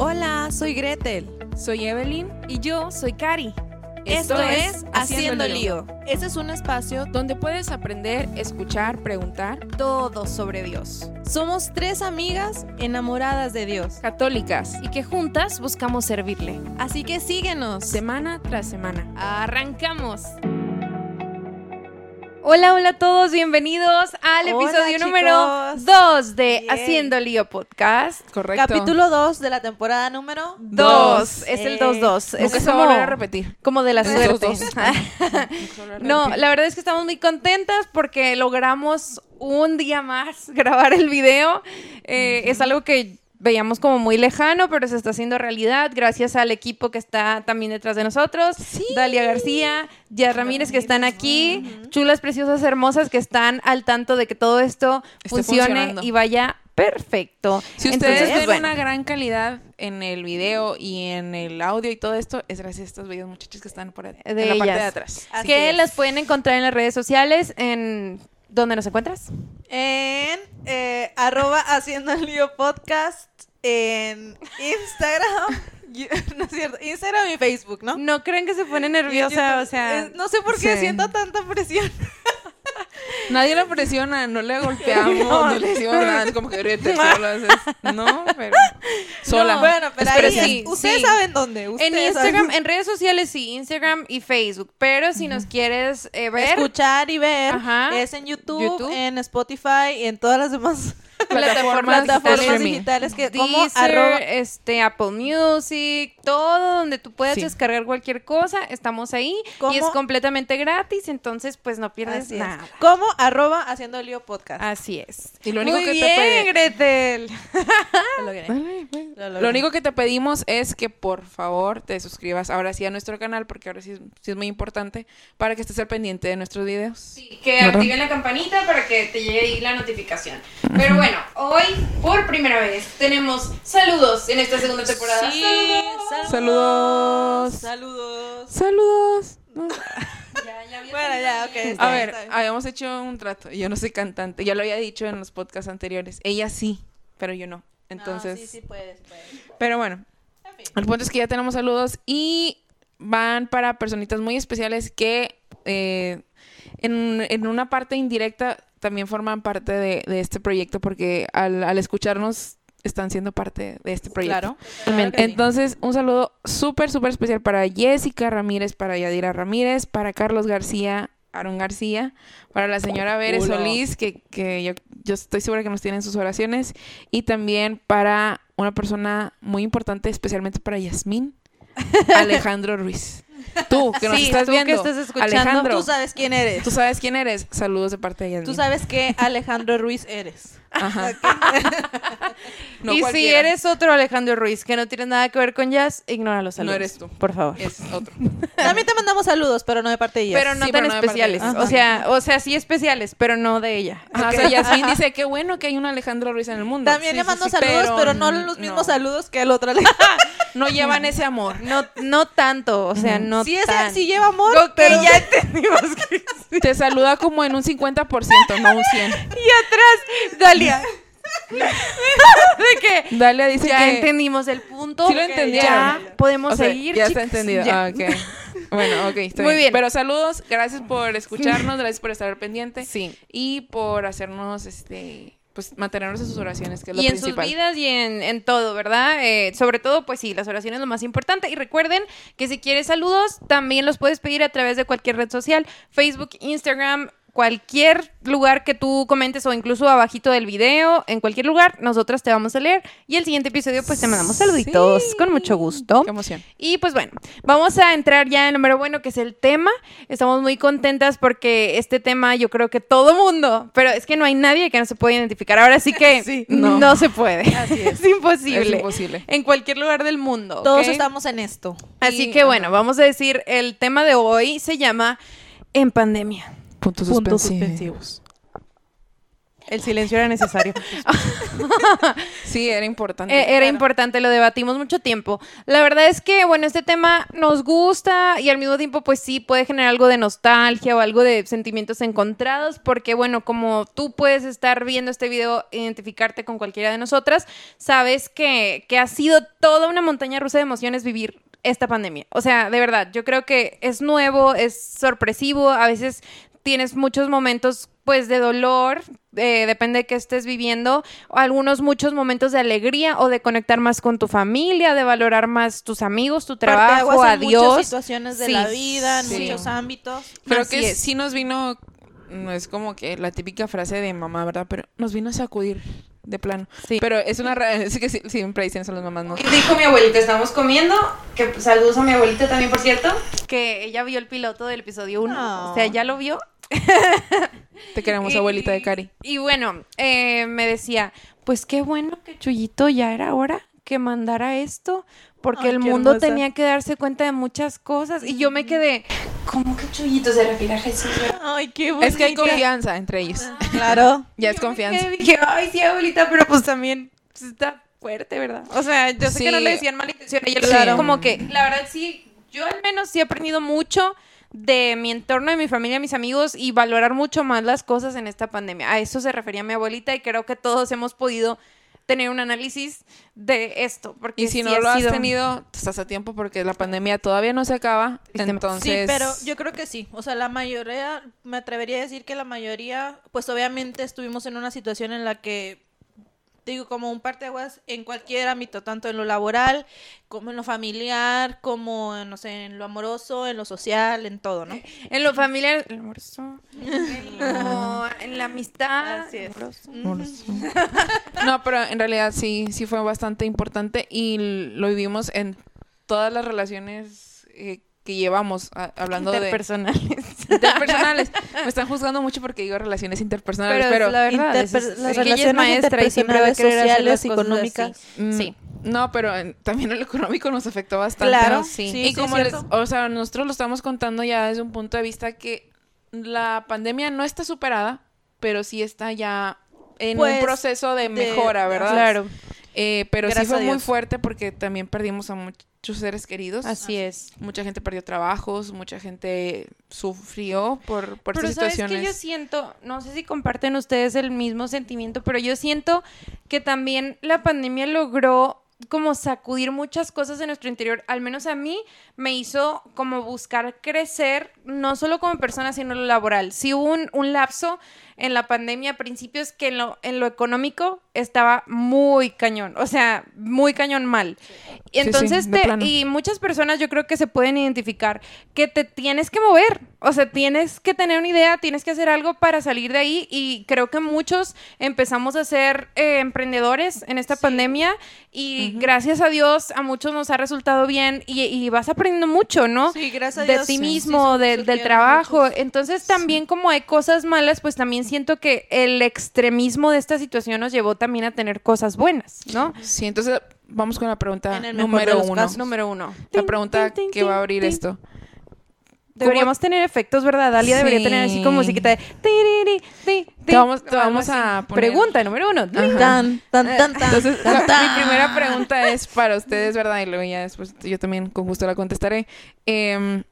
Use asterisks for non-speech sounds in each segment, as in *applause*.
Hola, soy Gretel. Soy Evelyn y yo soy Cari. Esto, es Haciendo lío. Este es un espacio donde puedes aprender, escuchar, preguntar todo sobre Dios. Somos tres amigas enamoradas de Dios, católicas y que juntas buscamos servirle. Así que síguenos semana tras semana. Arrancamos. Hola, hola a todos, bienvenidos al episodio número 2 de Haciendo Lío Podcast. Correcto. Capítulo 2 de la temporada número 2. Es el 2-2. Es que se va a repetir. Como de la suerte. *laughs* no, la verdad es que estamos muy contentas porque logramos un día más *laughs* grabar el video. Eh, es algo que veíamos como muy lejano, pero se está haciendo realidad gracias al equipo que está también detrás de nosotros. Dalia García, Ya Ramírez que están aquí, chulas, preciosas, hermosas que están al tanto de que todo esto funcione y vaya perfecto. Si ustedes ven una gran calidad en el video y en el audio y todo esto, es gracias a estos bellos muchachos que están por ahí, en la parte de atrás. que las pueden encontrar en las redes sociales en ¿Dónde nos encuentras? En eh, arroba haciendo el lío podcast en Instagram. *laughs* no es cierto, Instagram y Facebook, ¿no? No creen que se pone nerviosa, o sea. no sé por qué siento tanta presión. Nadie la presiona, no le golpeamos, *laughs* no, le decimos nada, como que ahorita *laughs* solo no, pero sola. bueno, pero ahí ustedes saben dónde. en Instagram, en redes sociales sí, Instagram y Facebook, pero si nos quieres eh, ver, escuchar y ver, es en YouTube, en Spotify y en todas las demás plataformas, digitales que como este Apple Music, todo donde tú puedas descargar cualquier cosa, estamos ahí y es completamente gratis, entonces pues no pierdes nada. Como arroba haciendo lío podcast. Así es. Y lo único que te Gretel. lo, *laughs* único que te pedimos es que por favor te suscribas ahora sí a nuestro canal porque ahora sí es, muy importante para que estés al pendiente de nuestros videos. Sí, que activen la campanita para que te llegue ahí la notificación. Pero bueno, bueno, hoy por primera vez tenemos saludos en esta segunda temporada. Sí, saludos. Saludos. Saludos. *laughs* Ya, ya bueno, ya, ok. a ver, habíamos hecho un trato. Yo no soy cantante. Ya lo había dicho en los podcasts anteriores. Ella sí, pero yo no. Entonces. sí, sí, puedes, puedes. Pero bueno, el punto es que ya tenemos saludos y van para personitas muy especiales que eh, en, en una parte indirecta también forman parte de, este proyecto porque al, escucharnos están siendo parte de este proyecto. Claro. Entonces, un saludo súper, súper especial para Jessica Ramírez, para Yadira Ramírez, para Carlos García, Aaron García, para la señora Veres Solís, que, que yo, yo, estoy segura que nos tienen sus oraciones, y también para una persona muy importante, especialmente para Yasmín, *laughs* Alejandro Ruiz. *laughs* Tú, que nos estás viendo. que estás escuchando. Alejandro, tú sabes quién eres. Tú sabes quién eres. Saludos de parte de ella. Tú sabes que Alejandro Ruiz eres. Ajá. *laughs* *laughs* y si eres otro Alejandro Ruiz que no tiene nada que ver con jazz, ignora los saludos. No eres tú. Por favor. Es otro. *laughs* También te mandamos saludos, pero no de parte de ella. Pero no tan especiales. o sea, o sea, sí especiales, pero no de ella. O sea, Yasmin dice, qué bueno que hay un Alejandro Ruiz en el mundo. También le mando saludos, pero, no los mismos saludos que el otro no llevan ese amor. No, no tanto, o sea, no sí, tan. sí lleva amor, pero... ya entendimos que... Te saluda como en un 50%, no un 100%. Y atrás, Dalia. *laughs* de que Dalia dice ya entendimos el punto. Sí lo entendieron. Ya podemos seguir. Ya está entendido. Ah, ok. *laughs* Bueno, ok, estoy Muy bien. Pero saludos, gracias por escucharnos, gracias por estar pendiente. Sí. Y por hacernos este pues mantenernos en sus oraciones, que es lo y en sus vidas y en, todo, ¿verdad? Eh, sobre todo, pues sí, las oraciones es lo más importante. Y recuerden que si quieres saludos, también los puedes pedir a través de cualquier red social, Facebook, Instagram, cualquier lugar que tú comentes o incluso abajito del video, en cualquier lugar, nosotras te vamos a leer y el siguiente episodio pues te mandamos saluditos con mucho gusto. Qué emoción. Y pues bueno, vamos a entrar ya en lo número bueno que es el tema. Estamos muy contentas porque este tema yo creo que todo mundo, pero es que no hay nadie que no se pueda identificar. Ahora sí que *laughs* no. se puede. Así *laughs* es. imposible. Es imposible. En cualquier lugar del mundo. Todos estamos en esto. Así que bueno, vamos a decir, el tema de hoy se llama En pandemia. Puntos, suspensivos. el silencio era necesario. *laughs* Sí, era importante. Eh, era importante, lo debatimos mucho tiempo. La verdad es que, bueno, este tema nos gusta y al mismo tiempo, pues sí, puede generar algo de nostalgia o algo de sentimientos encontrados, porque, bueno, como tú puedes estar viendo este video, identificarte con cualquiera de nosotras, sabes que, que ha sido toda una montaña rusa de emociones vivir esta pandemia. O sea, de verdad, yo creo que es nuevo, es sorpresivo, a veces tienes muchos momentos pues de dolor, eh, depende de qué estés viviendo, algunos muchos momentos de alegría o de conectar más con tu familia, de valorar más tus amigos, tu trabajo, a en muchas Dios. situaciones de Sí, la vida, en sí. muchos ámbitos. Creo Así que es. sí nos vino, no es como que la típica frase de mamá, ¿verdad? Pero nos vino a sacudir de plano. Sí. Pero es una... ra- Es que sí- siempre dicen eso las mamás, ¿no? Dijo mi abuelita, estamos comiendo, que saludos a mi abuelita también, por cierto, que ella vio el piloto del episodio 1, No. o sea, ya lo vio. *laughs* Te queremos, Y- abuelita de Cari. Y bueno, eh, me decía, pues qué bueno que Chuyito ya era hora que mandara esto, porque Ay, el mundo hermosa. tenía que darse cuenta de muchas cosas. Y yo me quedé, ¿cómo que Chuyito se refiere a Jesús? verdad?" Ay, qué bonito. Es que hay confianza entre ellos. Claro. *laughs* Ya es Yo confianza. quedé, dije, ay, sí, abuelita, pero pues también pues, está fuerte, ¿verdad? O sea, yo sé que no Sí. le decían mala intención. Ella Sí. claro. como que, la verdad, sí, yo al menos sí he aprendido mucho de mi entorno, de mi familia, mis amigos y valorar mucho más las cosas en esta pandemia. A eso se refería mi abuelita y creo que todos hemos podido tener un análisis de esto. Porque Y si sí no lo has sido- tenido, estás a tiempo porque la pandemia todavía no se acaba. Entonces... Sí, pero yo creo que sí. O sea, la mayoría, me atrevería a decir que la mayoría, pues obviamente estuvimos en una situación en la que, digo, como un parteaguas en cualquier ámbito, tanto en lo laboral, como en lo familiar, como, no sé, en lo amoroso, en lo social, en todo, ¿no? *laughs* En lo familiar, el amoroso, *laughs* en, lo- en la amistad, Así es. amoroso. *laughs* No, pero en realidad sí, sí fue bastante importante y lo vivimos en todas las relaciones eh, que llevamos, a- hablando de interpersonales. *laughs* interpersonales. Me están juzgando mucho porque digo relaciones interpersonales, Pero, pero, la verdad, interper- es- es- las ella es relaciones maestra y siempre va a interpersonales, querer hacer las sociales cosas económicas. así. mm, Sí. no, pero en- también el económico nos afectó bastante. Claro, ¿no? sí. sí, y sí, como es les, o sea, nosotros lo estamos contando ya desde un punto de vista que la pandemia no está superada, pero sí está ya en Pues, un proceso de de- mejora, ¿verdad? Claro, Eh, pero Gracias sí fue a muy fuerte porque también perdimos a muchos seres queridos. así es. Mucha gente perdió trabajos, mucha gente sufrió por, por Pero sabes situaciones. que yo siento, no sé si comparten ustedes el mismo sentimiento, pero yo siento que también la pandemia logró como sacudir muchas cosas de nuestro interior, al menos a mí me hizo como buscar crecer, no solo como persona, sino en lo laboral. Sí hubo un, un lapso en la pandemia a principios que en lo, en lo económico estaba muy cañón, o sea, muy cañón mal. Y Sí, sí, entonces, de te- y muchas personas yo creo que se pueden identificar que te tienes que mover, o sea, tienes que tener una idea, tienes que hacer algo para salir de ahí y creo que muchos empezamos a ser eh, emprendedores en esta pandemia y gracias a Dios a muchos nos ha resultado bien y, y vas aprendiendo mucho, ¿no? Sí, gracias a de Dios, ti sí, mismo, sí, de- del trabajo. muchos. Entonces también como hay cosas malas, pues también siento que el extremismo de esta situación nos llevó también a tener cosas buenas, ¿no? Sí, entonces vamos con la pregunta número uno. casos. Número uno. La pregunta que va a abrir esto. Deberíamos tener efectos, ¿verdad? Dalia debería tener así como musiquita de... Te vamos- te vamos a poner- Pregunta número uno. Tan, tan, tan, tan, Entonces, tan, mi primera pregunta es para ustedes, ¿verdad? Y luego ya después yo también con gusto la contestaré. Em,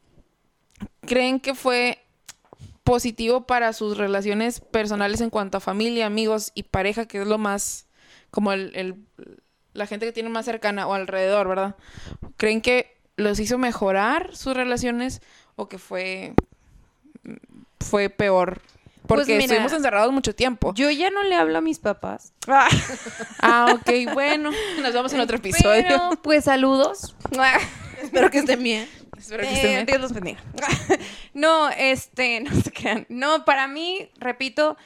¿Creen que fue positivo para sus relaciones personales en cuanto a familia, amigos y pareja, que es lo más, como el, el- la gente que tiene más cercana o alrededor, ¿verdad? ¿Creen que los hizo mejorar sus relaciones o que fue, fue peor? Porque Pues mira, estuvimos encerrados mucho tiempo. Yo ya no le hablo a mis papás. Ah, *laughs* ok, bueno. *laughs* Nos vemos en otro episodio. Pero, pues saludos. *laughs* Espero que estén bien. Espero que Eh. Dios los bendiga. *laughs* no, este, *laughs* no se crean. No, para mí, repito,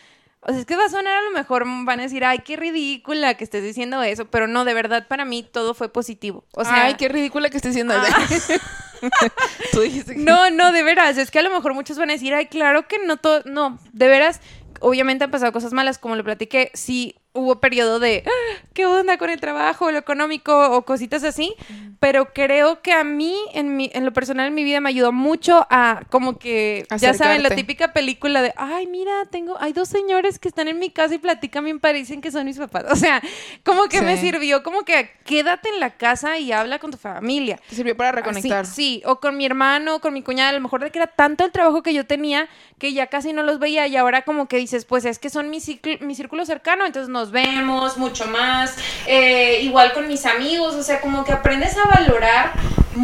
o sea, es que va a sonar a lo mejor, van a decir, ay, qué ridícula que estés diciendo eso, pero no, de verdad, para mí todo fue positivo. O sea, Ay, qué ridícula que estés diciendo. *laughs* Tú dijiste que... No, no, de veras. Es que a lo mejor muchos van a decir, ay, claro que no todo. No, de veras, obviamente han pasado cosas malas, como lo platiqué. Sí, hubo periodo de "Ah, qué onda con el trabajo, lo económico o cositas así, pero creo que a mí en mi en lo personal en mi vida me ayudó mucho a como que ya saben la Acercarte. típica película de, ay, mira, tengo hay dos señores que están en mi casa y platican bien parecen que son mis papás. O sea, como que me Sí. sirvió como que quédate en la casa y habla con tu familia. Te sirvió para reconectar. Así, sí, o con mi hermano, con mi cuñada, a lo mejor de que era tanto el trabajo que yo tenía que ya casi no los veía y ahora como que dices, pues es que son mi, ciclo- mi círculo cercano, entonces nos vemos mucho más, eh, igual con mis amigos, o sea, como que aprendes a valorar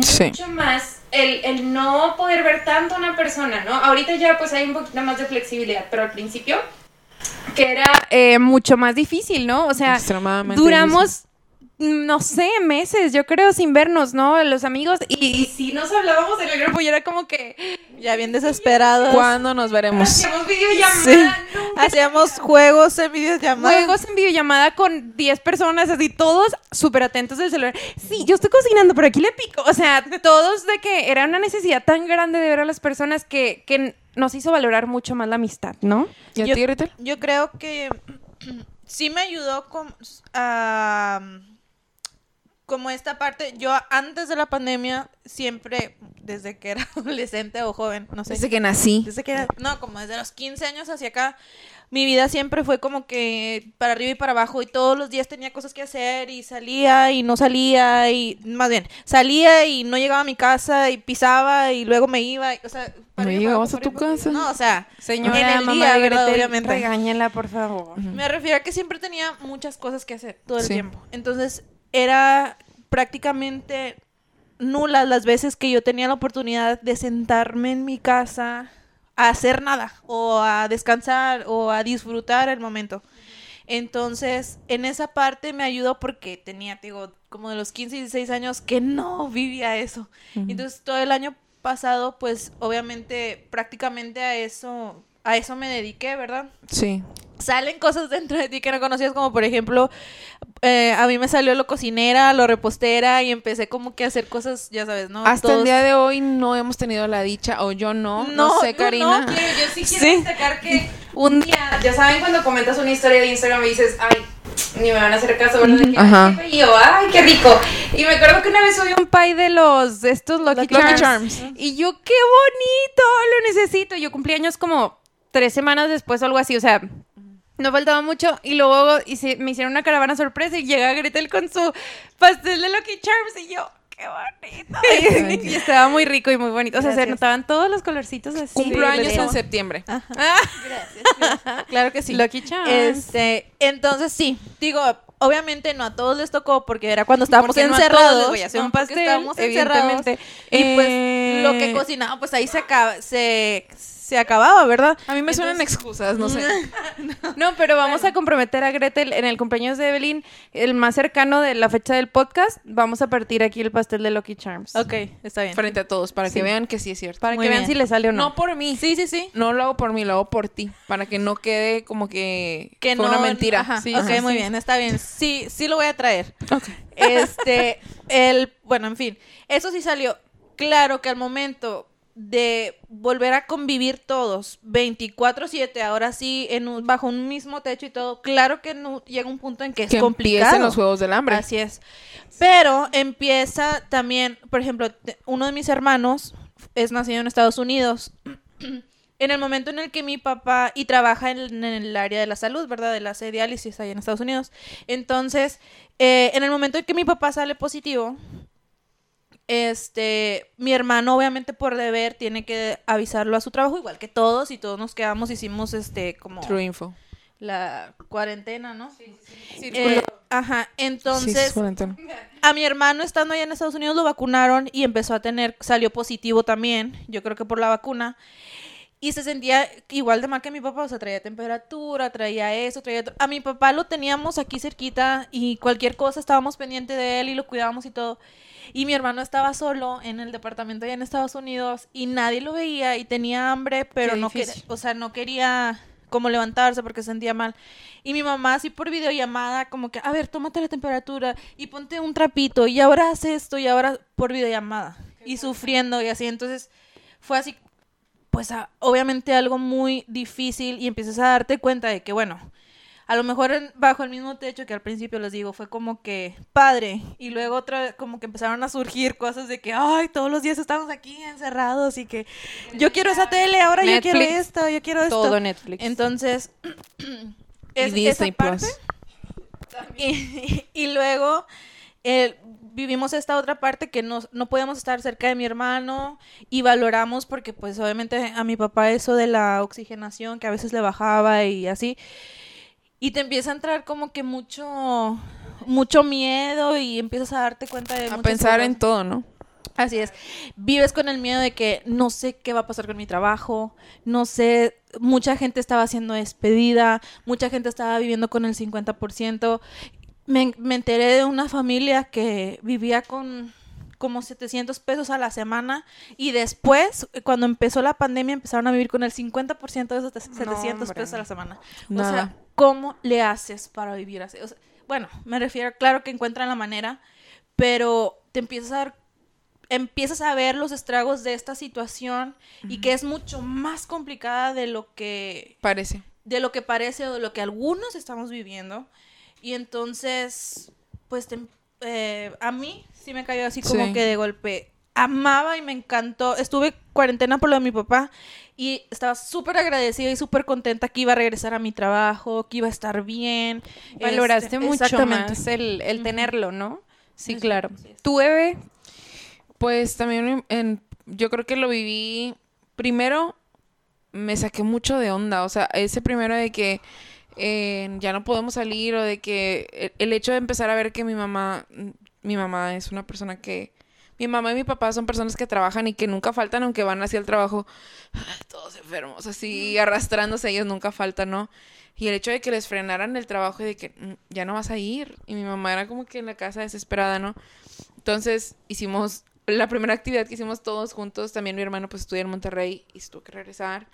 Sí. mucho más el, el no poder ver tanto a una persona, ¿no? Ahorita ya pues hay un poquito más de flexibilidad, pero al principio que era eh, mucho más difícil, ¿no? O sea, duramos, no sé, meses, yo creo, sin vernos, ¿no? Los amigos, y, y si nos hablábamos en el grupo y era como que Ya bien desesperados. ¿Cuándo nos veremos? hacíamos videollamada, Sí. Hacíamos juegos en videollamada. Juegos en videollamada con 10 personas, así todos súper atentos del celular. Sí, yo estoy cocinando, pero aquí le pico. O sea, todos de que era una necesidad tan grande de ver a las personas que, que nos hizo valorar mucho más la amistad, ¿no? ¿Y a Yo- ti, Gretel? Yo creo que *clears throat* sí me ayudó con, a, como esta parte. Yo antes de la pandemia siempre, desde que era *laughs* adolescente o joven, no sé. Desde que nací. Desde que era, no, como desde los 15 años hacia acá, mi vida siempre fue como que para arriba y para abajo y todos los días tenía cosas que hacer y salía y no salía y más bien, salía y no llegaba a mi casa y pisaba y luego me iba, y, o sea, para No llegabas a tu casa. No, o sea, Señora, en el mamá día. Gretel, obviamente. regáñela, por favor. Me refiero a que siempre tenía muchas cosas que hacer todo el Sí. tiempo. Entonces, era prácticamente nulas las veces que yo tenía la oportunidad de sentarme en mi casa a hacer nada o a descansar o a disfrutar el momento. Entonces, en esa parte me ayudó porque tenía, te digo, como de los 15 y 16 años que no vivía eso. Entonces, todo el año pasado, pues, obviamente, prácticamente a eso, a eso me dediqué, ¿verdad? Sí. salen cosas dentro de ti que no conocías, como por ejemplo, eh, a mí me salió lo cocinera, lo repostera y empecé como que a hacer cosas, ya sabes, ¿no? Hasta el día de hoy no hemos tenido la dicha, o yo no, no, No, sé, Karina. no, Quiero- yo sí *laughs* quiero Sí. destacar que un día, ya saben cuando comentas una historia de Instagram y dices, ay, ni me van a hacer caso, ¿verdad? Ajá. qué bello, ay, qué rico. Y me acuerdo que una vez subí un pie de los, de estos Lucky, Lucky Charms, Charms. Y yo, qué bonito, lo necesito. Yo cumplí años como tres semanas después o algo así, o sea... No faltaba mucho y luego hice- me hicieron una caravana sorpresa y llega Gretel con su pastel de Lucky Charms y yo, qué bonito. *laughs* y, estaba muy rico y muy bonito. O sea, se Gracias. notaban todos los colorcitos así. Cumplo años en septiembre. *laughs* Claro que sí. Lucky Charms. Este, entonces sí, digo, obviamente no a todos les tocó porque era cuando estábamos Porque no a todos encerrados. voy a hacer ¿no? un Porque pastel, estábamos encerrados. Y pues Eh, lo que cocinaba, pues ahí se acaba, se, se acababa, ¿verdad? A mí me suenan excusas, no sé. *laughs* *laughs* No, pero vamos a comprometer a Gretel en el cumpleaños de Evelyn, el más cercano de la fecha del podcast. Vamos a partir aquí el pastel de Lucky Charms. Ok, está bien. Frente a todos, para Sí. que vean que sí es cierto. Para Muy que vean si le sale o no. No por mí. Sí, sí, sí. No lo hago por mí, lo hago por ti. Para que no quede como que, Que fue no, una mentira. Ajá, Sí, ok, ajá. muy bien, está bien. Sí, sí lo voy a traer. Ok. Este, el, bueno, en fin, eso sí salió. Claro que al momento de volver a convivir todos 24/7, ahora sí, en un- bajo un mismo techo y todo, claro que no, llega un punto en que es Que complicado. los juegos del hambre. Así es. Pero empieza también, por ejemplo, uno de mis hermanos es nacido en Estados Unidos. *clears throat* En el momento en el que mi papá y trabaja en, en el área de la salud, ¿verdad? De la hace diálisis ahí en Estados Unidos. Entonces, eh, en el momento en que mi papá sale positivo, este, mi hermano obviamente por deber tiene que avisarlo a su trabajo, igual que todos, y todos nos quedamos, hicimos este, como True info. la cuarentena, ¿no? Eh, ajá, Sí, entonces es cuarentena. a mi hermano estando allá en Estados Unidos lo vacunaron y empezó a tener, salió positivo también, yo creo que por la vacuna. Y se sentía igual de mal que mi papá, o sea, traía temperatura, traía eso, traía... otro. A mi papá lo teníamos aquí cerquita y cualquier cosa estábamos pendiente de él y lo cuidábamos y todo. Y mi hermano estaba solo en el departamento allá en Estados Unidos y nadie lo veía y tenía hambre, pero Qué no quería, o sea, no quería como levantarse porque se sentía mal. Y mi mamá así por videollamada, como que, a ver, tómate la temperatura y ponte un trapito y ahora haz esto y ahora por videollamada. Y sufriendo y así. Entonces fue así, pues a- obviamente algo muy difícil y empiezas a darte cuenta de que, bueno, a lo mejor en- bajo el mismo techo que al principio les digo, fue como que padre. Y luego otra vez como que empezaron a surgir cosas de que, ay, todos los días estamos aquí encerrados y que yo quiero esa tele, ahora yo quiero esto, yo quiero esto. Todo Netflix. Entonces, *clears throat* es, y esa Disney parte. Plus. *laughs* Y, y luego eh, vivimos esta otra parte que no, no podemos estar cerca de mi hermano y valoramos porque pues obviamente a mi papá eso de la oxigenación que a veces le bajaba y así. Y te empieza a entrar como que mucho mucho miedo y empiezas a darte cuenta de A pensar cosas. en todo, ¿no? Así es. Vives con el miedo de que no sé qué va a pasar con mi trabajo, no sé, mucha gente estaba siendo despedida, mucha gente estaba viviendo con el 50%. Me, me enteré de una familia que vivía con como 700 pesos a la semana y después, cuando empezó la pandemia, empezaron a vivir con el 50% de esos 700 hombre. pesos a la semana. O sea, ¿cómo le haces para vivir así? O sea, bueno, me refiero, claro que encuentran la manera, pero te empiezas a dar empiezas a ver los estragos de esta situación y que es mucho más complicada de lo que Parece. de lo que parece o de lo que algunos estamos viviendo y entonces pues te- eh, a mí sí me cayó así como Sí. que de golpe amaba y me encantó estuve cuarentena por lo de mi papá y estaba súper agradecida y súper contenta que iba a regresar a mi trabajo que iba a estar bien Valoraste Este, mucho exactamente. más el, el tenerlo, ¿no? Sí, Sí, claro. sí. ¿Tu bebé? Pues también en- yo creo que lo viví primero me saqué mucho de onda, o sea, ese primero de que eh, ya no podemos salir o de que el, el hecho de empezar a ver que mi mamá mi mamá es una persona que mi mamá y mi papá son personas que trabajan y que nunca faltan aunque van hacia el trabajo todos enfermos, así arrastrándose ellos nunca faltan, ¿no? Y el hecho de que les frenaran el trabajo y de que "Mm, ya no vas a ir. Y mi mamá era como que en la casa desesperada, ¿no? Entonces hicimos la primera actividad que hicimos todos juntos. También mi hermano pues estudia en Monterrey y se tuvo que regresar.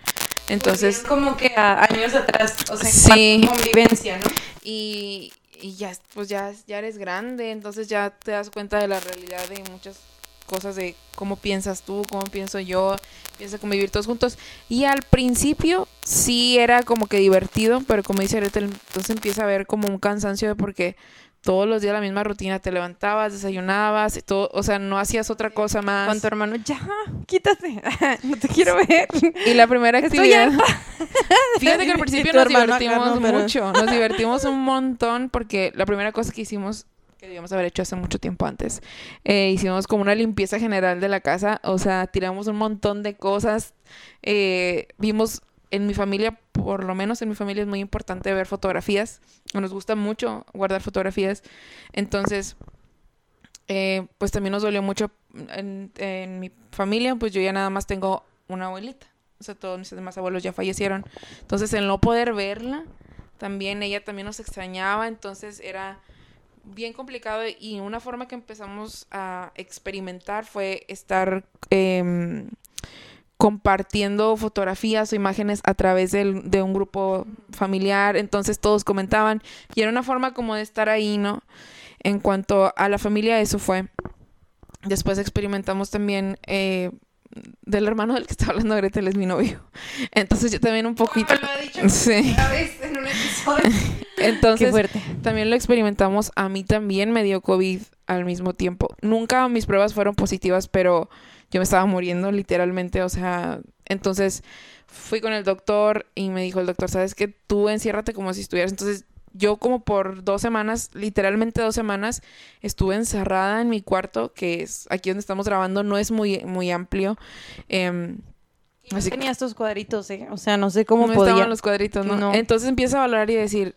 Entonces, como que a años atrás, o sea, en Sí. convivencia, ¿no? y, y ya, pues ya, ya eres grande, entonces ya te das cuenta de la realidad de muchas cosas de cómo piensas tú, cómo pienso yo, piensa convivir todos juntos. Y al principio sí era como que divertido, pero como dice Gretel, entonces empieza a ver como un cansancio de porque todos los días la misma rutina, te levantabas, desayunabas, y todo, o sea, no hacías otra cosa más. Con tu hermano, ya, quítate, *laughs* no te quiero ver. Y la primera actividad. *laughs* Fíjate que al *laughs* principio nos acá, divertimos ¿no? Pero- mucho. Nos divertimos un montón porque la primera cosa que hicimos, que debíamos haber hecho hace mucho tiempo antes, eh, hicimos como una limpieza general de la casa. O sea, tiramos un montón de cosas. eh, vimos en mi familia, por lo menos en mi familia es muy importante ver fotografías. Nos gusta mucho guardar fotografías. Entonces, eh, pues también nos dolió mucho en, mi familia, pues yo ya nada más tengo una abuelita. O sea, todos mis demás abuelos ya fallecieron. Entonces, el no poder verla, también ella también nos extrañaba, entonces era bien complicado y una forma que empezamos a experimentar fue estar em, compartiendo fotografías o imágenes a través del- de un grupo familiar, entonces todos comentaban y era una forma como de estar ahí, ¿no? En cuanto a la familia, eso fue. Después experimentamos también eh, del hermano del que *laughs* estaba hablando Gretel, es mi novio. Entonces yo también un poquito... Me lo ha dicho *laughs* Sí. una vez en un episodio. *laughs* Entonces Qué fuerte. también lo experimentamos. A mí también me dio COVID al mismo tiempo. Nunca mis pruebas fueron positivas, pero yo me estaba muriendo literalmente. O sea, entonces fui con el doctor y me dijo el doctor, ¿sabes qué? Tú enciérrate como si estuvieras. Entonces yo como por dos semanas, literalmente dos semanas, estuve encerrada en mi cuarto, que es aquí donde estamos grabando, no es muy, muy amplio. Em, así que- Tenía estos cuadritos, ¿eh? O sea, no sé cómo no podía. estaban los cuadritos, ¿no? No. Entonces empiezo a valorar y decir,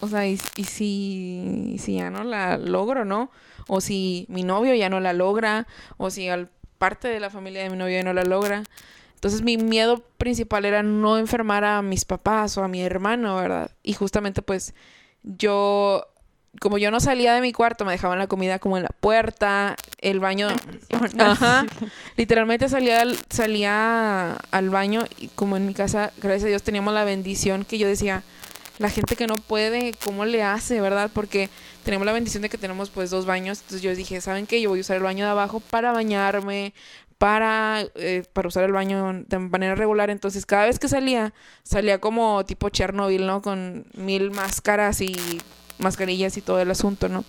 o sea, ¿y, y si, y si ya no la logro, no? O si mi novio ya no la logra, o si al parte de la familia de mi novio ya no la logra. Entonces mi miedo principal era no enfermar a mis papás o a mi hermano, ¿verdad? Y justamente pues yo, como yo no salía de mi cuarto, me dejaban la comida como en la puerta, el baño... *laughs* Ajá. Literalmente salía al, salía al baño y como en mi casa, gracias a Dios, teníamos la bendición que yo decía, la gente que no puede, ¿cómo le hace, verdad? Porque tenemos la bendición de que tenemos pues dos baños. Entonces yo dije, ¿saben qué? Yo voy a usar el baño de abajo para bañarme, para, eh, para usar el baño de manera regular. Entonces, cada vez que salía, salía como tipo Chernobyl, ¿no? Con mil máscaras y mascarillas y todo el asunto, ¿no?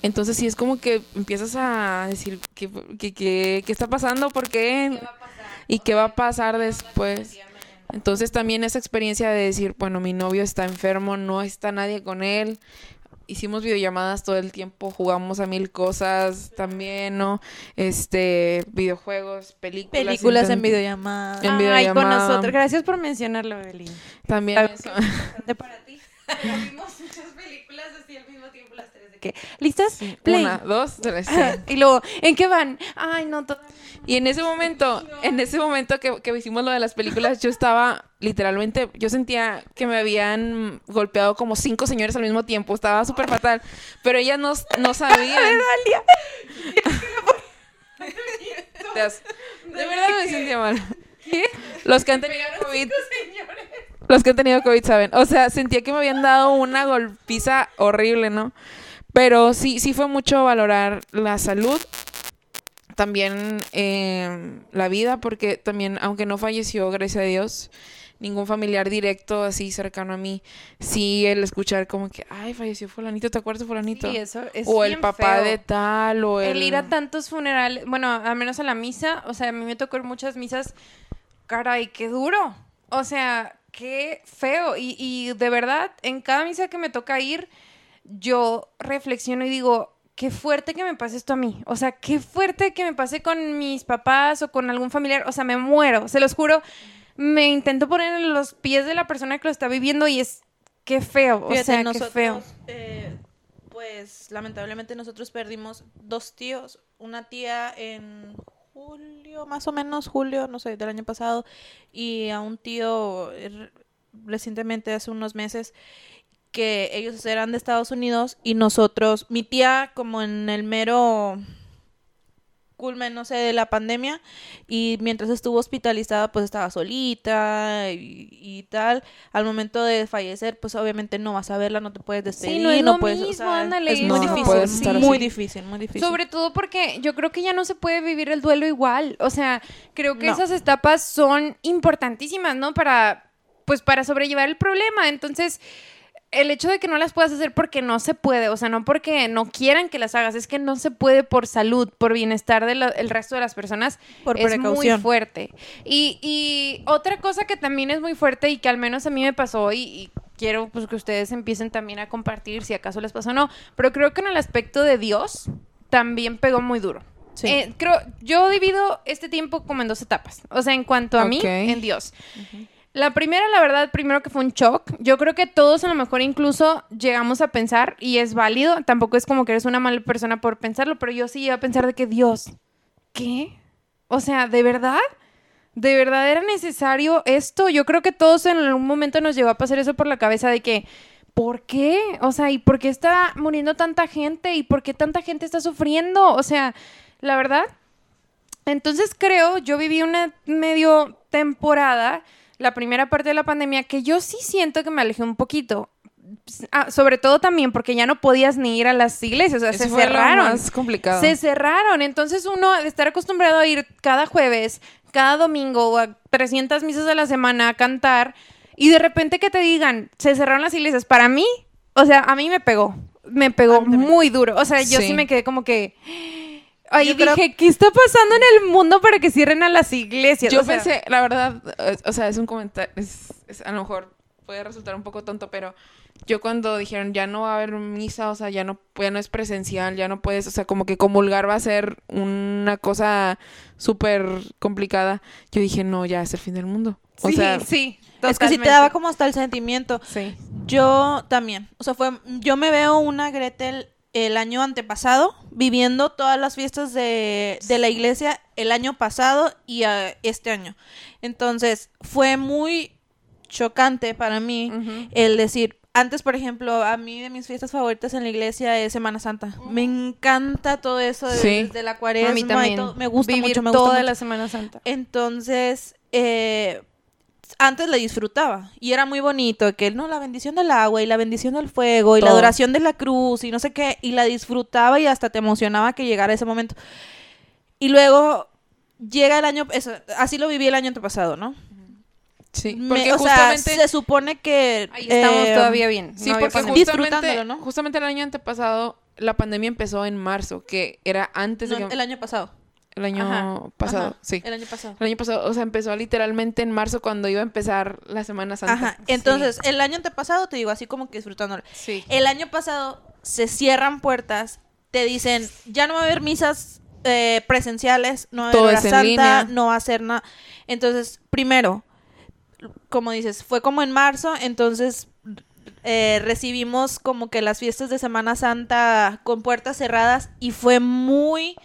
Entonces, sí es como que empiezas a decir, ¿qué, qué, qué, qué está pasando? ¿Por qué? ¿Y qué va a pasar después? Entonces también esa experiencia de decir, bueno, mi novio está enfermo, no está nadie con él. Hicimos videollamadas todo el tiempo, jugamos a mil cosas también, ¿no? Este, videojuegos, películas. Películas en intent- videollamada. En Ay, con videollamada. nosotros. Gracias por mencionarlo, Evelyn. También eso. *laughs* Para ti. *laughs* Vimos muchas películas así al mismo tiempo las tres de que ¿Listas? Play. Una, dos, tres. Y luego, ¿en qué van? Ay, no. Y en ese momento, en ese momento que, que hicimos lo de las películas, yo estaba literalmente, yo sentía que me habían golpeado como cinco señores al mismo tiempo, estaba súper fatal, pero ellas no, no *laughs* sabían. De verdad me sentía mal. Los que han tenido COVID. Los que han tenido COVID saben. O sea, sentía que me habían dado una golpiza horrible, ¿no? Pero sí, sí fue mucho valorar la salud. También eh, la vida, porque también, aunque no falleció, gracias a Dios, ningún familiar directo así cercano a mí, sí el escuchar como que, ay, falleció fulanito, ¿te acuerdas de fulanito? Sí, eso es o el papá feo. de tal, o el... El ir a tantos funerales, bueno, al menos a la misa, o sea, a mí me tocó ir muchas misas, caray, qué duro. O sea, qué feo. Y, y de verdad, en cada misa que me toca ir, yo reflexiono y digo, qué fuerte que me pase esto a mí. O sea, qué fuerte que me pase con mis papás o con algún familiar. O sea, me muero, se los juro. Me intento poner en los pies de la persona que lo está viviendo y es qué feo. O Fíjate, sea, qué nosotros, feo. eh, pues lamentablemente nosotros perdimos dos tíos, una tía en julio, más o menos julio, no sé, del año pasado, y a un tío re- recientemente, hace unos meses, que ellos eran de Estados Unidos y nosotros, mi tía como en el mero culmen, no sé, de la pandemia y mientras estuvo hospitalizada pues estaba solita y, y tal. Al momento de fallecer pues obviamente no vas a verla, no te puedes despedir, Sí, no es lo puedes, mismo, ándale, es muy No, no difícil, estar muy difícil, muy difícil. Sobre todo porque yo creo que ya no se puede vivir el duelo igual. O sea, creo que No. esas etapas son importantísimas, ¿no? Para, pues, para sobrellevar el problema. Entonces, el hecho de que no las puedas hacer porque no se puede, o sea, no porque no quieran que las hagas, es que no se puede por salud, por bienestar del resto de las personas, Por es muy fuerte. Y, y otra cosa que también es muy fuerte y que al menos a mí me pasó y, y quiero pues que ustedes empiecen también a compartir si acaso les pasó o no, pero creo que en el aspecto de Dios también pegó muy duro. Sí. Eh, creo, yo divido este tiempo como en dos etapas. O sea, en cuanto a mí, en Dios. La primera, la verdad, primero que fue un shock. Yo creo que todos a lo mejor incluso llegamos a pensar, y es válido, tampoco es como que eres una mala persona por pensarlo, pero yo sí iba a pensar de que Dios, ¿qué? O sea, ¿de verdad? ¿De verdad era necesario esto? Yo creo que todos en algún momento nos llegó a pasar eso por la cabeza de que, ¿por qué? O sea, ¿y por qué está muriendo tanta gente? ¿Y por qué tanta gente está sufriendo? O sea, la verdad. Entonces creo, yo viví una medio temporada, la primera parte de la pandemia, que yo sí siento que me alejé un poquito. Ah, sobre todo también porque ya no podías ni ir a las iglesias, o sea, Eso se cerraron. más complicado. Se cerraron. Entonces uno de estar acostumbrado a ir cada jueves, cada domingo o a 300 misas a la semana a cantar y de repente que te digan, se cerraron las iglesias. Para mí, o sea, a mí me pegó. Me pegó muy duro. O sea, yo sí, Sí. me quedé como que... Ahí Yo creo- dije, ¿qué está pasando en el mundo para que cierren a las iglesias? Yo O sea, pensé, la verdad, eh, o sea, es un comentario, es, es- a lo mejor puede resultar un poco tonto, pero yo cuando dijeron ya no va a haber misa, o sea, ya no, ya no es presencial, ya no puedes, o sea, como que comulgar va a ser una cosa súper complicada, yo dije, no, ya es el fin del mundo. O sí, sea, sí. es que sí te totalmente. daba como hasta el sentimiento. Sí. Yo también. O sea, fue. Yo me veo una Gretel el año antepasado, viviendo todas las fiestas de, de la iglesia el año pasado y ah, este año. Entonces, fue muy chocante para mí el decir. Antes, por ejemplo, a mí de mis fiestas favoritas en la iglesia es Semana Santa. Me encanta todo eso de, Sí. desde la cuaresma A mí y también. todo. Me gusta Vivir mucho, me toda gusta mucho. la Semana Santa. Entonces, eh, antes la disfrutaba y era muy bonito que no la bendición del agua y la bendición del fuego y la adoración de la cruz y no sé qué y la disfrutaba y hasta te emocionaba que llegara ese momento. Y luego llega el año, eso, así lo viví el año antepasado, ¿no? Sí, Me- porque o sea, justamente... se supone que... Ahí estamos eh, todavía bien. Sí, no porque justamente, Disfrutándolo, ¿no? justamente el año antepasado la pandemia empezó en marzo, que era antes de no, que... el año pasado. El año Ajá, pasado, Ajá, sí. El año pasado. El año pasado, o sea, empezó literalmente en marzo cuando iba a empezar la Semana Santa. Ajá. Entonces, el año antepasado, te digo, así como que disfrutándolo. Sí. El año pasado se cierran puertas, te dicen, ya no va a haber misas eh, presenciales, no va a haber hora santa, línea. no va a ser nada. Entonces, primero, como dices, fue como en marzo, entonces eh, recibimos como que las fiestas de Semana Santa con puertas cerradas y fue muy...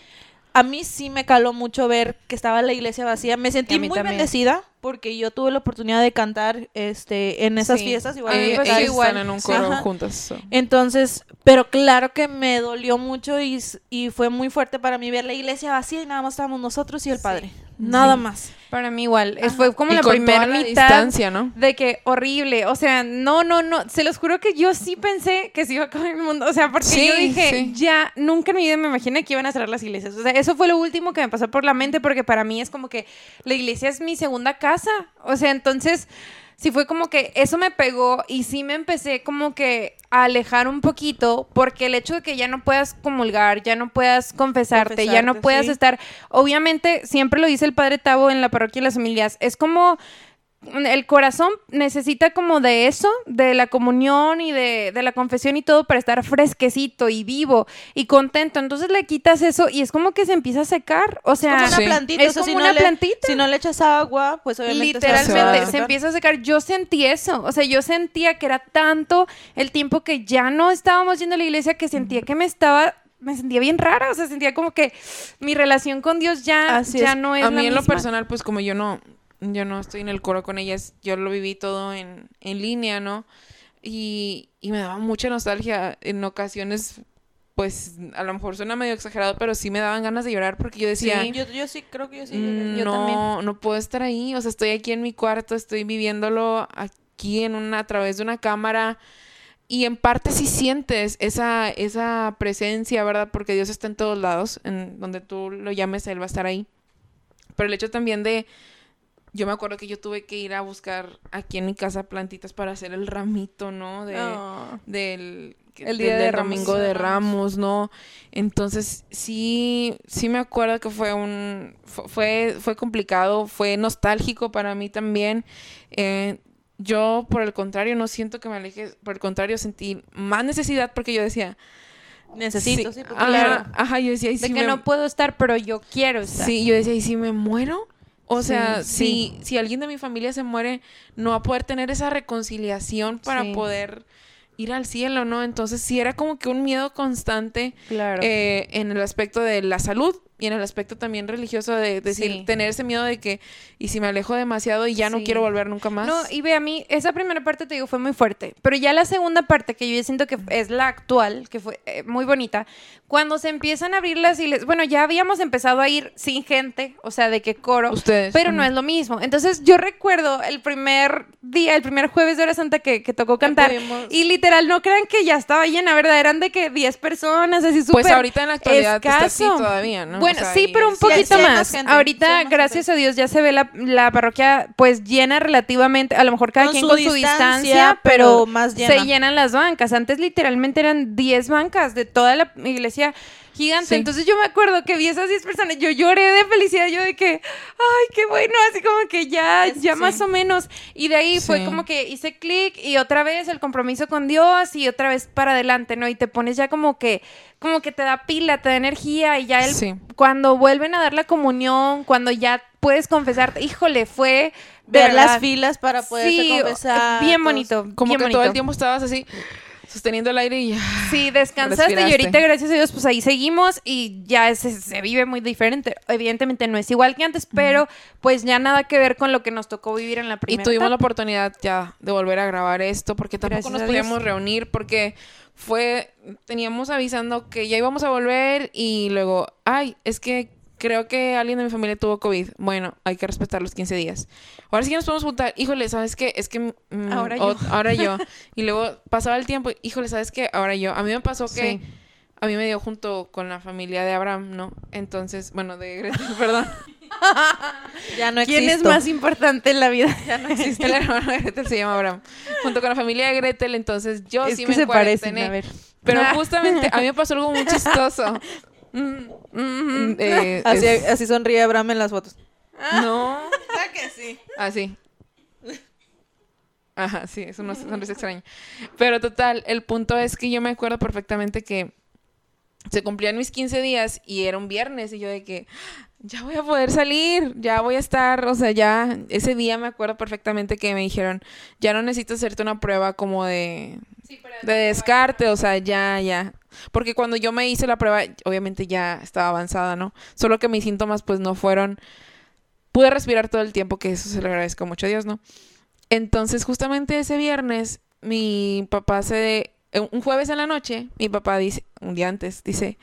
A mí sí me caló mucho ver que estaba la iglesia vacía. Me sentí muy también. bendecida porque yo tuve la oportunidad de cantar este en esas Sí. fiestas. Igual Eh, ellos están en un coro Ajá. juntas. so. Entonces, pero claro que me dolió mucho y, y fue muy fuerte para mí ver la iglesia vacía y nada más estábamos nosotros y el padre. Nada más. Para mí igual. Fue como Y la primera la mitad distancia, ¿no? de que horrible. O sea, no, no, no. Se los juro que yo sí pensé que se iba a acabar el mundo. O sea, porque Sí, yo dije, sí. ya, nunca en mi vida me imaginé que iban a cerrar las iglesias. O sea, eso fue lo último que me pasó por la mente porque para mí es como que la iglesia es mi segunda casa. O sea, entonces sí fue como que eso me pegó y sí me empecé como que a alejar un poquito porque el hecho de que ya no puedas comulgar, ya no puedas confesarte, ya no puedas sí. estar, obviamente siempre lo dice el padre Tavo en la parroquia de las familias, es como el corazón necesita como de eso, de la comunión y de, de la confesión y todo para estar fresquecito y vivo y contento. Entonces le quitas eso y es como que se empieza a secar. O sea, como una plantita. es como si no una le- plantita. Si no le echas agua, pues obviamente se va a Literalmente, se empieza a secar. Yo sentí eso. O sea, yo sentía que era tanto el tiempo que ya no estábamos yendo a la iglesia que sentía que me estaba. Me sentía bien rara. O sea, sentía como que mi relación con Dios ya, Así ya es. no es a la mí en lo personal, pues como yo no, yo no estoy en el coro con ellas, yo lo viví todo en, en línea, ¿no? Y, y me daba mucha nostalgia en ocasiones, pues a lo mejor suena medio exagerado, pero sí me daban ganas de llorar porque yo decía, Sí, yo, yo sí creo que yo sí. "Mm, yo no, también. no puedo estar ahí, o sea, estoy aquí en mi cuarto, estoy viviéndolo aquí en una, a través de una cámara. Y en parte sí sientes esa, esa presencia, ¿verdad? Porque Dios está en todos lados, en donde tú lo llames, Él va a estar ahí. Pero el hecho también de, yo me acuerdo que yo tuve que ir a buscar aquí en mi casa plantitas para hacer el ramito, ¿no? De, Oh. del, El del- de del Ramos. domingo de Ramos, ¿no? Entonces, sí, sí me acuerdo que fue un, fu- fue, fue complicado, fue nostálgico para mí también. Eh, yo, por el contrario, no siento que me aleje, por el contrario, sentí más necesidad porque yo decía, Necesito, sí, porque ajá, claro. ajá, yo decía, "Y De si que me- no puedo estar, pero yo quiero estar. Sí, yo decía, ¿y si me muero? O sea, sí. si, si alguien de mi familia se muere, no va a poder tener esa reconciliación para Sí. poder ir al cielo, ¿no? Entonces sí era como que un miedo constante Claro. eh, en el aspecto de la salud y en el aspecto también religioso de decir, Sí. tener ese miedo de que, y si me alejo demasiado y ya no quiero volver nunca más. No, y ve, a mí esa primera parte, te digo, fue muy fuerte. Pero ya la segunda parte, que yo ya siento que es la actual, que fue eh, muy bonita, cuando se empiezan a abrir las iglesias, bueno, ya habíamos empezado a ir sin gente, o sea, de que coro, Ustedes. pero no es lo mismo. Entonces yo recuerdo el primer día, el primer jueves de hora santa que, que tocó cantar, y literal, no crean que ya estaba llena, ¿verdad? Eran de que 10 personas, así súper Pues ahorita en la actualidad está así escaso. todavía, ¿no? Bueno, O sea, sí, pero un poquito sí más. gente, Ahorita, gracias a Dios, ya se ve la, la parroquia pues llena relativamente, a lo mejor cada Con quien su con su distancia, distancia, pero pero más llena. se llenan las bancas. Antes literalmente eran 10 bancas de toda la iglesia gigante. Sí. Entonces yo me acuerdo que vi esas 10 personas, yo lloré de felicidad, yo de que, ay, qué bueno, así como que ya, Es- ya sí. más o menos. Y de ahí fue como que hice clic y otra vez el compromiso con Dios y otra vez para adelante, ¿no? Y te pones ya como que, como que te da pila, te da energía y ya el, cuando vuelven a dar la comunión, cuando ya puedes confesarte, híjole, fue de Ver verdad, las filas para poder sí, confesar. bien bonito, Como bien que bonito. todo el tiempo estabas así, sosteniendo el aire y ya. Sí, *laughs* descansaste y ahorita, gracias a Dios, pues ahí seguimos y ya se, se vive muy diferente. Evidentemente no es igual que antes, pero pues ya nada que ver con lo que nos tocó vivir en la Y primera tuvimos la oportunidad ya de volver a grabar esto porque tampoco Gracias nos podíamos reunir porque fue, teníamos avisando que ya íbamos a volver y luego, ay, es que creo que alguien de mi familia tuvo COVID. Bueno, hay que respetar los 15 días. Ahora sí que nos podemos juntar. Híjole, ¿sabes qué? Es que... mm, Ahora o- yo. ahora yo. *laughs* Y luego pasaba el tiempo. Híjole, ¿sabes qué? Ahora yo. A mí me pasó que... Sí. a mí me dio junto con la familia de Abraham, ¿no? Entonces, bueno, de Gretel, *laughs* perdón. Ya no ¿Quién es más importante en la vida? *laughs* Ya no existe. El hermano de Gretel se llama Abraham. Junto con la familia de Gretel, entonces yo es sí que me se parecen, a ver. Pero justamente a mí me pasó algo muy chistoso. Mm, mm, Eh, *laughs* Así, es- así sonríe Abraham en las fotos. No. ¿Verdad que sí? Así. *laughs* Ajá, sí, es una sonrisa extraña. Pero total, el punto es que yo me acuerdo perfectamente que se cumplían mis 15 días y era un viernes y yo de que ya voy a poder salir, ya voy a estar, o sea, ya ese día me acuerdo perfectamente que me dijeron, ya no necesitas hacerte una prueba como de, de descarte, o sea, ya, ya. Porque cuando yo me hice la prueba, obviamente ya estaba avanzada, ¿no? Solo que mis síntomas pues no fueron... Pude respirar todo el tiempo, que eso se lo agradezco mucho a Dios, ¿no? Entonces, justamente ese viernes, mi papá se... Un jueves en la noche, mi papá dice, un día antes, dice,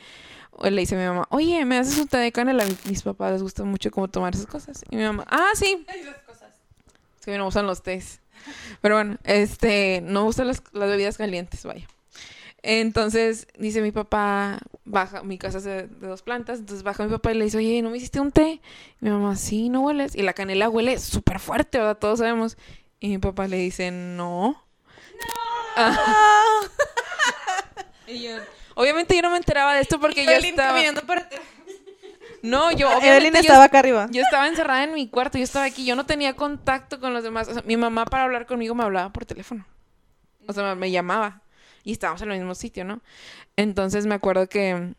le dice a mi mamá, oye, ¿me haces un té de canela? Mis papás les gusta mucho como tomar esas cosas. Y mi mamá, ah, sí. *laughs* Es que a mí no me gustan los tés. Pero bueno, este, no me gustan las, las bebidas calientes, vaya. Entonces, dice mi papá, baja, mi casa es de, de dos plantas, entonces baja mi papá y le dice, oye, ¿no me hiciste un té? Y mi mamá, sí, ¿no hueles? Y la canela huele súper fuerte, ¿verdad? Todos sabemos. Y mi papá le dice, no. Ah. *laughs* y yo, obviamente yo no me enteraba de esto porque yo estaba... caminando para. No, yo Evelyn yo- estaba acá arriba. yo estaba encerrada en mi cuarto, yo estaba aquí, yo no tenía contacto con los demás. O sea, mi mamá para hablar conmigo me hablaba por teléfono. O sea, me llamaba. Y estábamos en el mismo sitio, ¿no? Entonces me acuerdo que,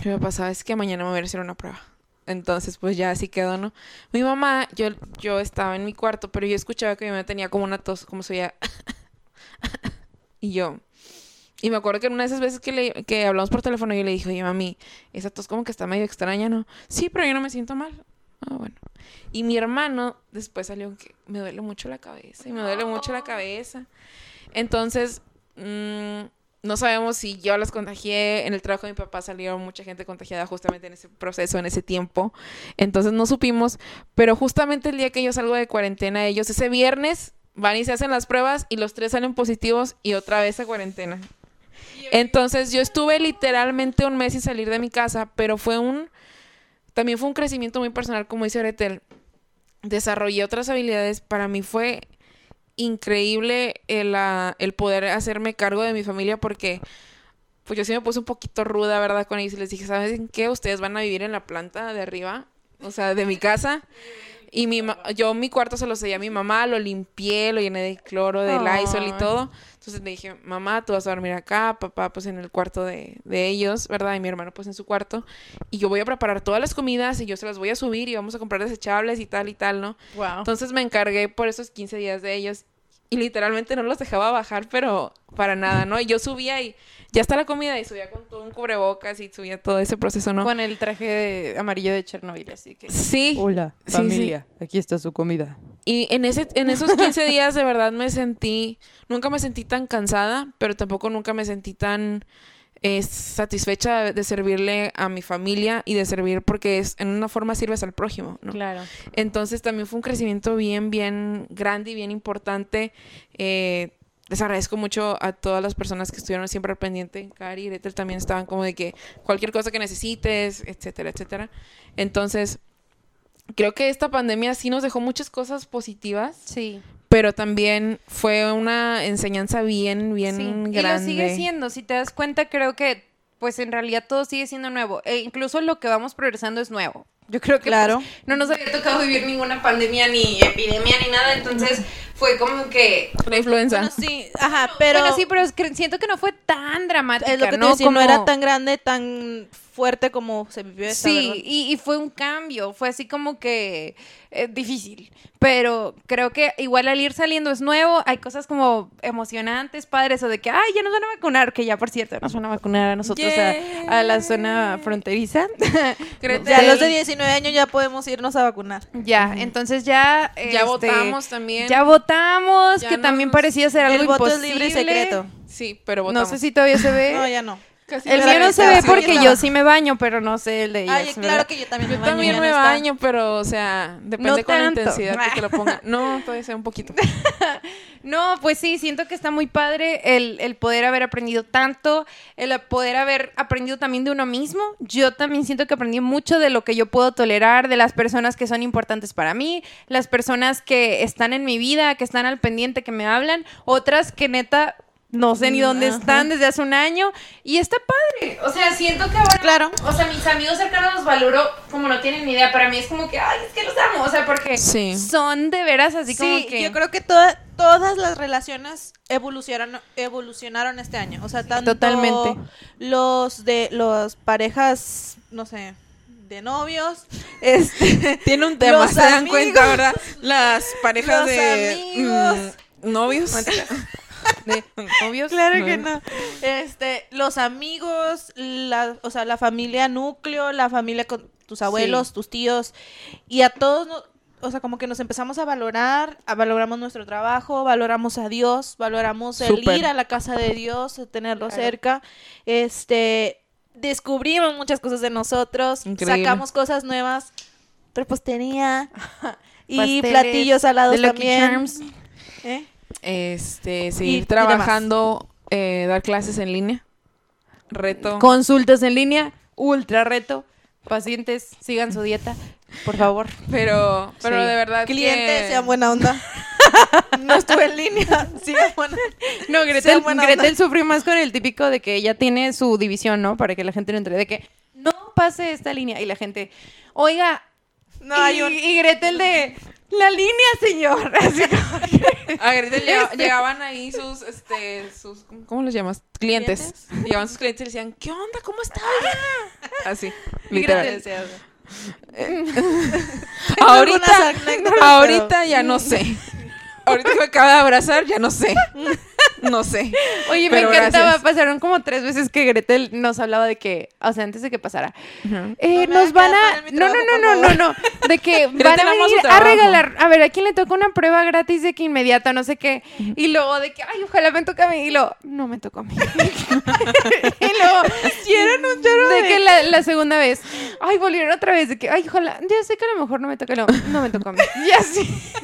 que me pasaba, es que mañana me voy a hacer una prueba. Entonces, pues ya así quedó, ¿no? Mi mamá, yo, yo estaba en mi cuarto, pero yo escuchaba que mi mamá tenía como una tos, como se oía. *laughs* y yo. Y me acuerdo que en una de esas veces que, le, hablamos por teléfono, yo le dije, oye, mami, esa tos como que está medio extraña, ¿no? Sí, pero yo no me siento mal. Ah, bueno. Y mi hermano después salió que me duele mucho la cabeza y me duele mucho la cabeza. Entonces, mm, no sabemos si yo las contagié. En el trabajo de mi papá salió mucha gente contagiada justamente en ese proceso, en ese tiempo. Entonces no supimos. Pero justamente el día que yo salgo de cuarentena, ellos ese viernes van y se hacen las pruebas y los tres salen positivos y otra vez a cuarentena. Entonces yo estuve literalmente un mes sin salir de mi casa, pero fue un, también fue un crecimiento muy personal, como dice Gretel. Desarrollé otras habilidades, para mí fue increíble el, ah, el poder hacerme cargo de mi familia porque pues yo sí me puse un poquito ruda, ¿verdad? Con ellos y les dije, ¿saben qué? Ustedes van a vivir en la planta de arriba, o sea, de mi casa. Y mi ma- yo mi cuarto se lo sellé a mi mamá, lo limpié, lo llené de cloro, de Lysol y todo. Entonces le dije, mamá, tú vas a dormir acá, papá pues en el cuarto de, de ellos, ¿verdad? Y mi hermano pues en su cuarto. Y yo voy a preparar todas las comidas y yo se las voy a subir y vamos a comprar desechables y tal y tal, ¿no? Wow. Entonces me encargué por esos 15 días de ellos y literalmente no los dejaba bajar, pero para nada, ¿no? Y yo subía y ya está la comida y subía con todo un cubrebocas y subía todo ese proceso, ¿no? Con el traje de- amarillo de Chernobyl, así que. Sí. Hola, Sí, familia. Aquí está su comida. Y en, ese, en esos 15 días de verdad me sentí, nunca me sentí tan cansada, pero tampoco nunca me sentí tan eh, satisfecha de, de servirle a mi familia y de servir porque es, en una forma sirves al prójimo, ¿no? Claro. Entonces también fue un crecimiento bien, bien grande y bien importante. Eh, les agradezco mucho a todas las personas que estuvieron siempre al pendiente. Cari y Gretel también estaban como de que cualquier cosa que necesites, etcétera, etcétera. Entonces, creo que esta pandemia sí nos dejó muchas cosas positivas, Sí. Pero también fue una enseñanza bien, bien Sí, grande. Y lo sigue siendo. Si te das cuenta, creo que, pues en realidad todo sigue siendo nuevo. E incluso lo que vamos progresando es nuevo. Yo creo que Claro. pues, no nos había tocado vivir ninguna pandemia, ni epidemia, ni nada. Entonces fue como que. La influenza. Bueno, sí, ajá, pero bueno, sí, pero es que siento que no fue tan dramática. es lo que te ¿no? decía, no Como- era tan grande, tan fuerte como se vivió esta, Sí, y, y fue un cambio, fue así como que eh, difícil, pero creo que igual al ir saliendo es nuevo, hay cosas como emocionantes, padres, o de que, ay, ya nos van a vacunar, que ya por cierto nos van a vacunar a nosotros a, a la zona fronteriza. *laughs* Ya los de 19 años ya podemos irnos a vacunar. ya, entonces ya... ya este, votamos también. Ya votamos, Ya que también nos- parecía ser algo El voto es imposible. libre y secreto. Sí, pero No votamos. sé si todavía se ve. No, ya no. Casi El mío no se ve porque yo sí me baño, pero no sé el de ellas. Ay, claro que yo también Yo me baño. también ya me baño, pero, o sea, depende No con la intensidad que te lo ponga. *laughs* No, todavía sea un poquito. *laughs* No, pues sí, siento que está muy padre el, el poder haber aprendido tanto, el poder haber aprendido también de uno mismo. Yo también siento que aprendí mucho de lo que yo puedo tolerar, de las personas que son importantes para mí, las personas que están en mi vida, que están al pendiente, que me hablan, otras que neta no sé ni dónde ajá. están desde hace un año y está padre. O sea, siento que ahora Claro. o sea, mis amigos cercanos los valoro como no tienen ni idea. Para mí es como que, ay, es que los amo. O sea, porque Sí. son de veras así como sí, que. yo creo que toda- todas las relaciones evolucionaron, evolucionaron este año. O sea, tanto Totalmente. los de las parejas, no sé, de novios, *laughs* este, Tiene un tema, Los se dan amigos. cuenta, ¿verdad? Las parejas Los de amigos. mm, novios. *laughs* de novios. Claro que no. Este, los amigos, la, o sea, la familia núcleo, la familia con tus abuelos, tus tíos, y a todos, o sea, como que nos empezamos a valorar, a valoramos nuestro trabajo, valoramos a Dios, valoramos el ir a la casa de Dios, tenerlo cerca, este, descubrimos muchas cosas de nosotros, Increíble. sacamos cosas nuevas, repostería *laughs* y Pasteles, platillos salados de Lucky también. Charms. ¿Eh? Este, seguir y trabajando, eh, dar clases en línea. Reto. Consultas en línea, ultra reto. Pacientes, sigan su dieta, por favor. Pero, pero Sí. de verdad Clientes, que... sean buena onda. *laughs* no estuve en línea, *laughs* sigan buena No, Gretel, Gretel sufrió más con el típico de que ella tiene su división, ¿no? Para que la gente no entre. De que no pase esta línea. Y la gente, oiga. No, y, hay un- y Gretel de, la línea, señor. *laughs* Así como que- A Este. llegaban ahí sus, este, sus, ¿cómo los llamas? Clientes. Llegaban sus clientes y le decían, ¿qué onda? ¿Cómo estás? *laughs* Así, Y literal. *laughs* Ahorita, ahorita ya no sé. Ahorita que me acaba de abrazar, ya no sé. No sé. Oye, me encantaba. gracias. Pasaron como tres veces que Gretel nos hablaba de que, o sea, antes de que pasara, eh, No nos van a. No, no, trabajo, no, no, no, no. De que *laughs* van a venir a regalar. A ver, ¿a quién le toca una prueba gratis de que inmediata, no sé qué? Y luego de que, ay, ojalá me toque a mí. Y luego, no me tocó a mí. *laughs* y luego, hicieron un chorro de. que la, la segunda vez, ay, volvieron otra vez. De que, ay, ojalá, ya sé que a lo mejor no me toca. luego, No me tocó a mí. *laughs* Y así.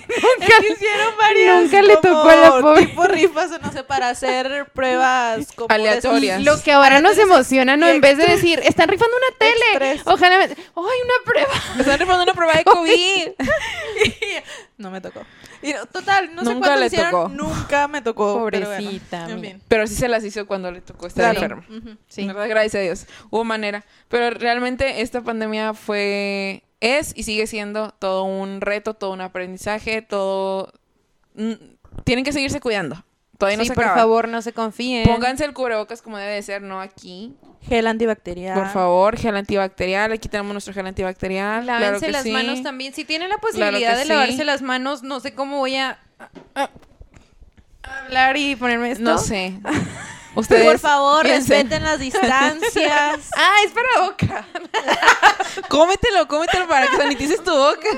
Nunca, hicieron varias Nunca le tocó a la pobre. tipo rifas o no sé para hacer pruebas como Aleatorias. Lo que ahora nos emociona, ¿no? En vez de decir, están rifando una tele. Express. Ojalá me... ¡Ay, una prueba! Me están rifando una prueba de *laughs* COVID. *laughs* no me tocó y no, total no sé Nunca cuánto le hicieron tocó. nunca me tocó pero bueno, Pobrecita, en mi- fin. Pero sí se las hizo cuando le tocó estar Claro. enfermo. Sí. ¿Verdad? Gracias a Dios. Hubo manera. Pero realmente esta pandemia fue, es y sigue siendo todo un reto, todo un aprendizaje, todo... mm, Tienen que seguirse cuidando. Todavía no sí, se por favor, no se confíen. Pónganse el cubrebocas como debe de ser, no aquí. gel antibacterial Por favor, gel antibacterial. Aquí tenemos nuestro gel antibacterial. Lávense las sí. manos también. Si tienen la posibilidad de sí. lavarse las manos, no sé cómo voy a, hablar y ponerme esto. No sé. *laughs* Ustedes por favor piensen. respeten las *laughs* distancias *laughs* Ah, es para boca. Cómetelo, cómetelo para que sanitices tu boca.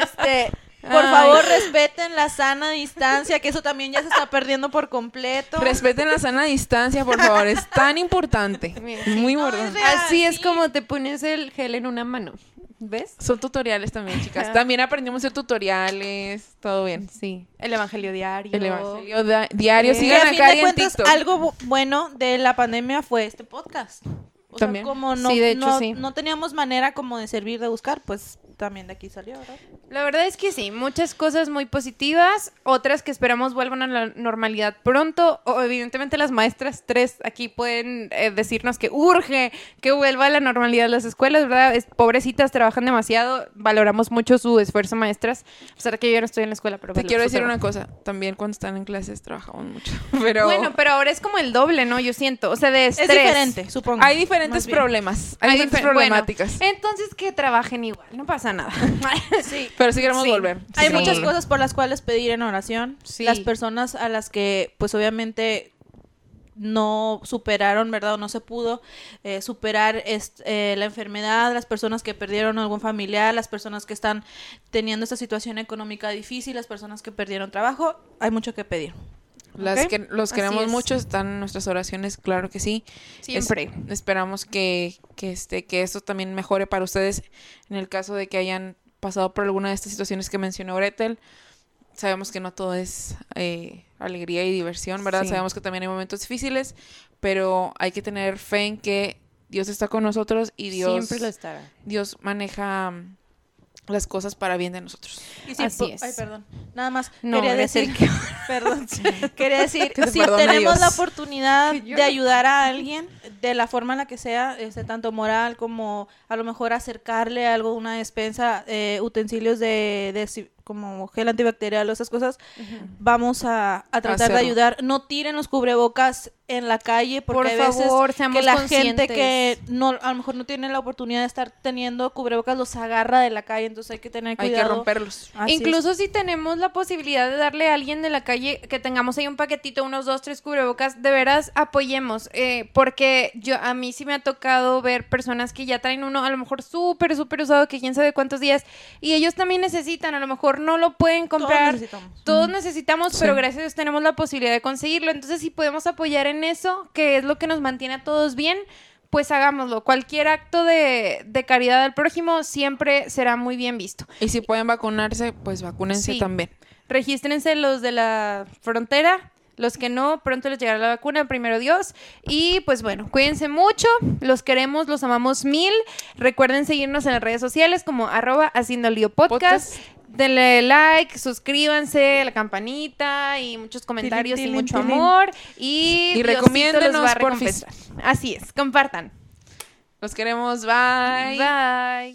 este por Ay. favor respeten la sana distancia que eso también ya se está perdiendo por completo Respeten la sana distancia, por favor. Es tan importante. *laughs* Mira, Muy no, importante. es real. Así es sí. como te pones el gel en una mano. ¿Ves? Son tutoriales también, *laughs* chicas. También aprendimos a hacer tutoriales. Todo bien. Sí. El evangelio diario. El evangelio diario. Eh, que Sigan a fin a Cari de en cuentas TikTok. algo bu- bueno de la pandemia fue este podcast o También. sea como no Sí, de hecho, no, sí. no teníamos manera como de servir de buscar pues también de aquí salió ¿verdad? La verdad es que sí, muchas cosas muy positivas, otras que esperamos vuelvan a la normalidad pronto. O, evidentemente las maestras tres aquí pueden eh, decirnos que urge que vuelva a la normalidad las escuelas, ¿verdad? Es- pobrecitas, trabajan demasiado, valoramos mucho su esfuerzo maestras, a pesar de que yo no estoy en la escuela, pero Te pues, quiero su decir una cosa. También cuando están en clases trabajamos mucho. *laughs* Pero Bueno, pero ahora es como el doble, ¿no? Yo siento, o sea, de es estrés. diferente supongo hay diferentes problemas. Hay, Hay diferentes difer- bueno, problemáticas. entonces que trabajen igual, no pasa nada. *laughs* sí pero sí queremos sí. volver. hay Sí. muchas cosas por las cuales pedir en oración las personas a las que pues obviamente no superaron, ¿verdad? O no se pudo eh, superar eh, la enfermedad, las personas que perdieron algún familiar, las personas que están teniendo esta situación económica difícil, las personas que perdieron trabajo, hay mucho que pedir. Las que los queremos es. mucho, están en nuestras oraciones, claro que sí. Es- Siempre. esperamos que, que, este, que esto también mejore para ustedes en el caso de que hayan pasado por alguna de estas situaciones que mencionó Gretel. Sabemos que no todo es eh, alegría y diversión, ¿verdad? Sí. Sabemos que también hay momentos difíciles, pero hay que tener fe en que Dios está con nosotros y Dios, Siempre lo estará. Dios maneja las cosas para bien de nosotros. Y si Así es. Ay, perdón. Nada más No, quería decir que *laughs* perdón. quería decir Que si tenemos la oportunidad yo- de ayudar a alguien de la forma en la que sea, este, tanto moral como a lo mejor acercarle algo, una despensa, eh, utensilios de, como gel antibacterial o esas cosas, vamos a, a tratar Hacerlo. de ayudar. No tiren los cubrebocas en la calle porque Por veces favor, seamos que la gente que no a lo mejor no tiene la oportunidad de estar teniendo cubrebocas los agarra de la calle, entonces hay que tener Hay que romperlos. Así es. Incluso si tenemos la posibilidad de darle a alguien de la calle que tengamos ahí un paquetito, unos dos, tres cubrebocas, de veras apoyemos. eh, porque yo a mí sí me ha tocado ver personas que ya traen uno a lo mejor súper, súper usado, que quién sabe cuántos días, y ellos también necesitan, a lo mejor no lo pueden Todos comprar. necesitamos. Todos necesitamos, pero Sí. gracias a Dios tenemos la posibilidad de conseguirlo. Entonces, si podemos apoyar en eso, que es lo que nos mantiene a todos bien, pues hagámoslo. Cualquier acto de, de caridad al prójimo siempre será muy bien visto. Y si pueden vacunarse, pues vacúnense Sí. también. Regístrense los de la frontera. Los que no, pronto les llegará la vacuna, primero Dios. Y pues bueno, cuídense mucho, los queremos, los amamos mil. Recuerden seguirnos en las redes sociales como arroba haciendo lío podcast. Podcast. Denle like, suscríbanse, la campanita y muchos comentarios y tilín, mucho tilín. amor. Y, Y recomiéndenos, recompensar. Así es, compartan. Los queremos. Bye. Bye.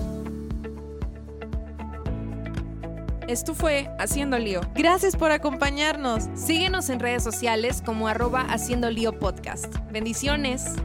Esto fue Haciendo Lío. Gracias por acompañarnos. Síguenos en redes sociales como arroba Haciendo Lío Podcast. Bendiciones.